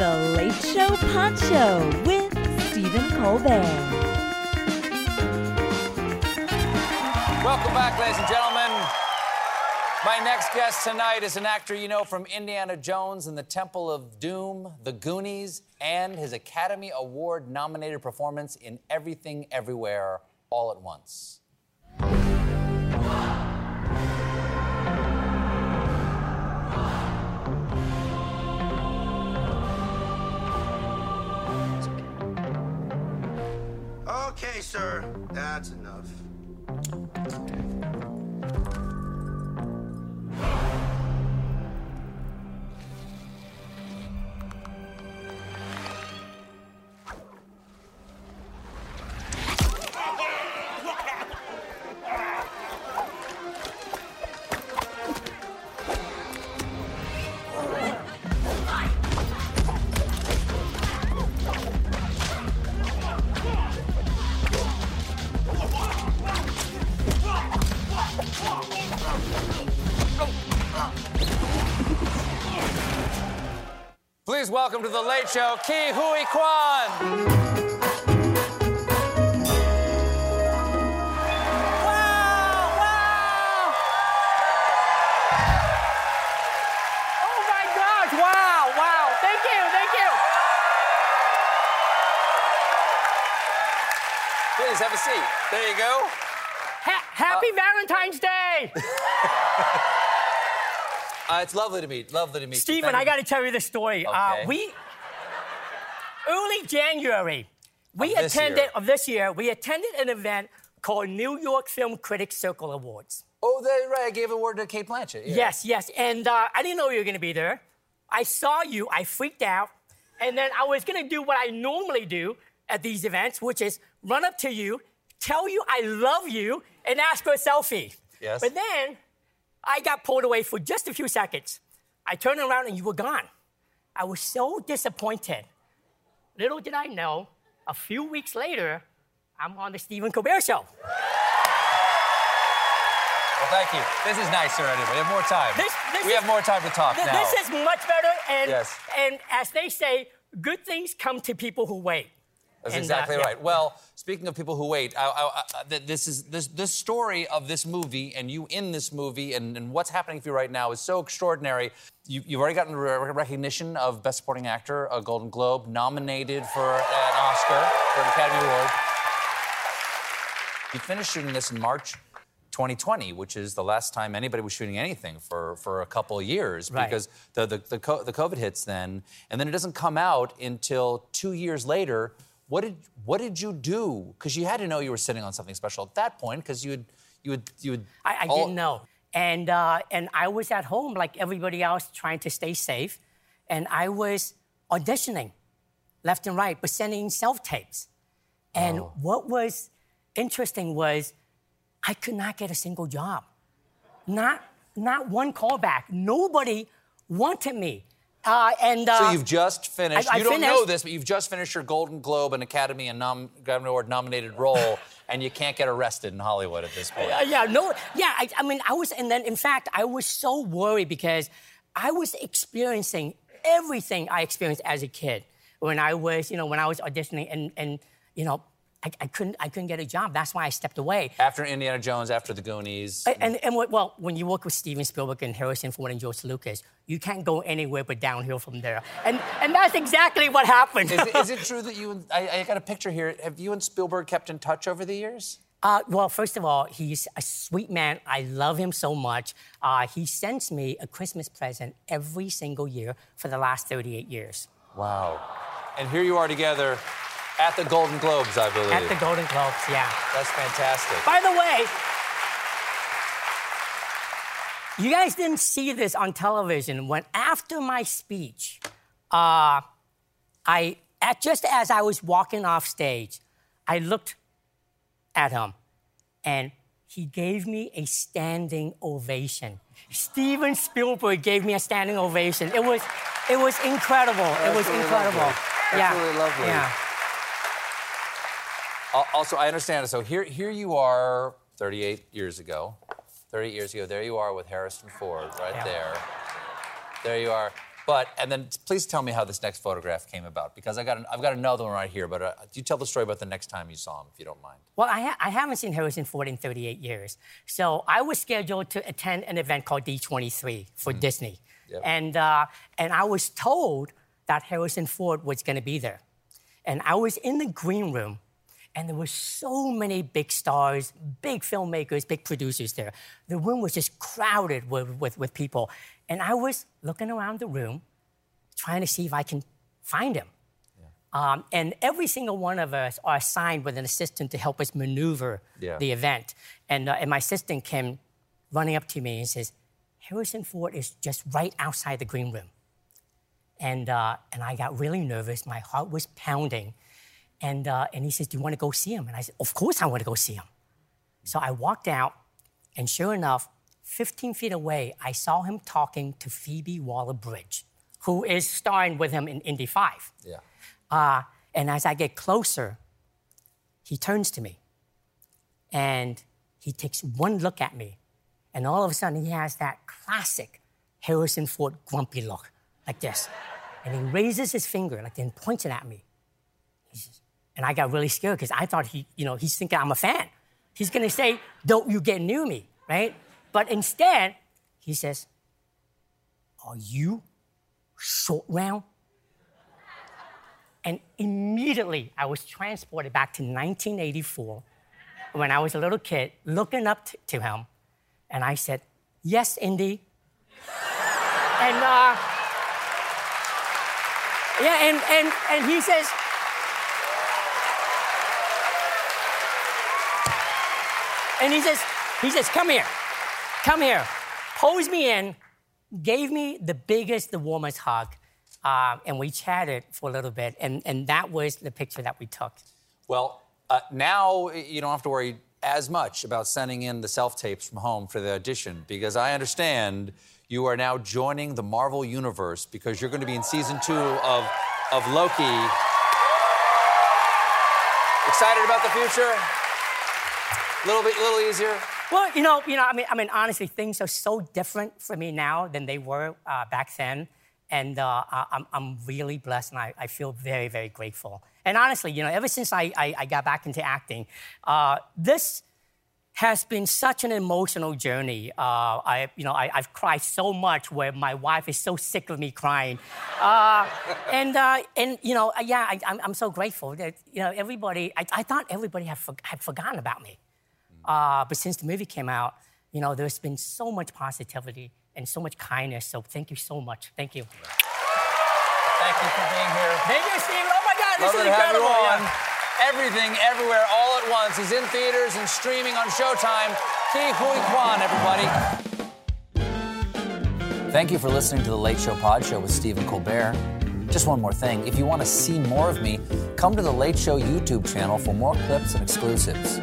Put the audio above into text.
The Late Show Pod Show with Stephen Colbert. Welcome back, ladies and gentlemen. My next guest tonight is an actor you know from Indiana Jones and the Temple of Doom, The Goonies, and his Academy Award nominated performance in Everything Everywhere All at Once. Sir. That's enough. Welcome to The Late Show, Ke Huy Quan. Wow, wow. Oh my gosh! Wow! Wow! Thank you! Thank you! Please have a seat. There you go. Ha- happy uh, Valentine's Day, Uh, it's lovely to meet. Lovely to meet you. Stephen. I got to tell you the story. Okay. Uh, we early January, we Of attended year. of this year. We attended an event called New York Film Critics Circle Awards. Oh, that, right. I gave a word to Cate Blanchett. yeah. Yes, yes. And uh, I didn't know you were going to be there. I saw you, I freaked out. And then I was going to do what I normally do at these events, which is run up to you, tell you I love you, and ask for a selfie. Yes. But then I got pulled away for just a few seconds. I turned around and you were gone. I was so disappointed. Little did I know, a few weeks later, I'm on the Stephen Colbert Show. Well, thank you. This is nicer anyway. We have more time. This- this we is- have more time to talk Th- now. This is much better, and Yes. and as they say, good things come to people who wait. That's And, uh, exactly yeah. right. Well, speaking of people who wait, I, I, I, this is this this story of this movie and you in this movie and, and what's happening for you right now is so extraordinary. You, you've already gotten re- recognition of Best Supporting Actor, a Golden Globe, nominated for an Oscar for an Academy Award. You finished shooting this in March 2020, which is the last time anybody was shooting anything for, for a couple of years Right. because the, the, the, co- the COVID hits then, and then it doesn't come out until two years later. What did, what did you do? Because you had to know you were sitting on something special at that point because you had, you had, you had. I, I all- didn't know, and uh, and I was at home like everybody else, trying to stay safe, and I was auditioning, left and right, but sending self tapes. And Oh. what was interesting was, I could not get a single job, not not one callback. Nobody wanted me, uh, and uh, So you've just finished. I- I you don't know this, but you've just finished your Golden Globe and Academy and nom- Academy Award nominated role, and you can't get arrested in Hollywood at this point. Uh, yeah, no, yeah. I, I mean, I was, and then in fact, I was so worried because I was experiencing everything I experienced as a kid when I was, you know, when I was auditioning, and and you know, I, I couldn't, I couldn't get a job. That's why I stepped away. After Indiana Jones, after the Goonies. And, and what- well, when you work with Steven Spielberg and Harrison Ford and George Lucas, you can't go anywhere but downhill from there. And and that's exactly what happened. Is it, is it true that you and I, I got a picture here? Have you and Spielberg kept in touch over the years? Uh, well, first of all, he's a sweet man. I love him so much. Uh, he sends me a Christmas present every single year for the last 38 years Wow. And here you are together at the Golden Globes, I believe. at the Golden Globes. Yeah. That's fantastic. By the way, you guys didn't see this on television. When after my speech, uh, I at, just as I was walking off stage, I looked at him, and he gave me a standing ovation. Steven Spielberg gave me a standing ovation. It was, it was incredible. it was really incredible. lovely. That's yeah. really lovely. Yeah. Al- Also, I understand. So here, here you are 38 years ago. 38 years ago, there you are with Harrison Ford right Yeah. there. There you are. But and then please tell me how this next photograph came about because I got an, I've got another one right here. But uh, you tell the story about the next time you saw him, if you don't mind. Well, I, ha- I haven't seen Harrison Ford in 38 years. So I was scheduled to attend an event called D23 for Disney. Yep. And, uh, and I was told that Harrison Ford was going to be there. And I was in the green room, and there were so many big stars, big filmmakers, big producers there. The room was just crowded with, with, with people. And I was looking around the room, trying to see if I can find him. Um, and every single one of us are assigned with an assistant to help us maneuver Yeah. the event. And, uh, and my assistant came running up to me and says, Harrison Ford is just right outside the green room. And, uh, and I got really nervous. My heart was pounding. And, uh, and he says, Do you want to go see him? And I said, Of course I want to go see him. So I walked out, and sure enough, 15 feet away, I saw him talking to Phoebe Waller Bridge, who is starring with him in Indy 5. Yeah. Uh, and as I get closer, he turns to me and he takes one look at me. And all of a sudden, he has that classic Harrison Ford grumpy look, like this. And he raises his finger, like, and points it at me. He says, and I got really scared because I thought he, you know, he's thinking I'm a fan. He's gonna say, Don't you get near me, right? But instead, he says, Are you short round? And immediately I was transported back to 1984 when I was a little kid, looking up t- to him. And I said, Yes, Indy. and uh, yeah, and, and, and he says, and he says, he says, come here, come here, pulls me in, gave me the biggest, the warmest hug, uh, and we chatted for a little bit, and, and that was the picture that we took. Well, uh, now you don't have to worry as much about sending in the self tapes from home for the audition because I understand you are now joining the Marvel Universe because you're going to be in season two of, of Loki. Excited about the future? A little bit, little easier. Well, you know, you know, I mean, I mean, honestly, things are so different for me now than they were uh, back then, and uh, I'm, I'm really blessed, and I, I feel very, very grateful. And honestly, you know, ever since I, I, I got back into acting, uh, this has been such an emotional journey. Uh, I, you know, I, I've cried so much where my wife is so sick of me crying, uh, and uh, and you know, yeah, I, I'm, I'm so grateful that you know everybody. I, I thought everybody had, for, had forgotten about me. Uh, but since the movie came out, you know, there's been so much positivity and so much kindness. So thank you so much. Thank you. Thank you for being here. Thank you, Steve. Oh my God, this Love is to have you incredible. on. Yeah. Everything, everywhere, all at once. He's in theaters and streaming on Showtime. Ke Huy Quan, everybody. Thank you for listening to the Late Show Pod Show with Stephen Colbert. Just one more thing. If you want to see more of me, come to the Late Show YouTube channel for more clips and exclusives.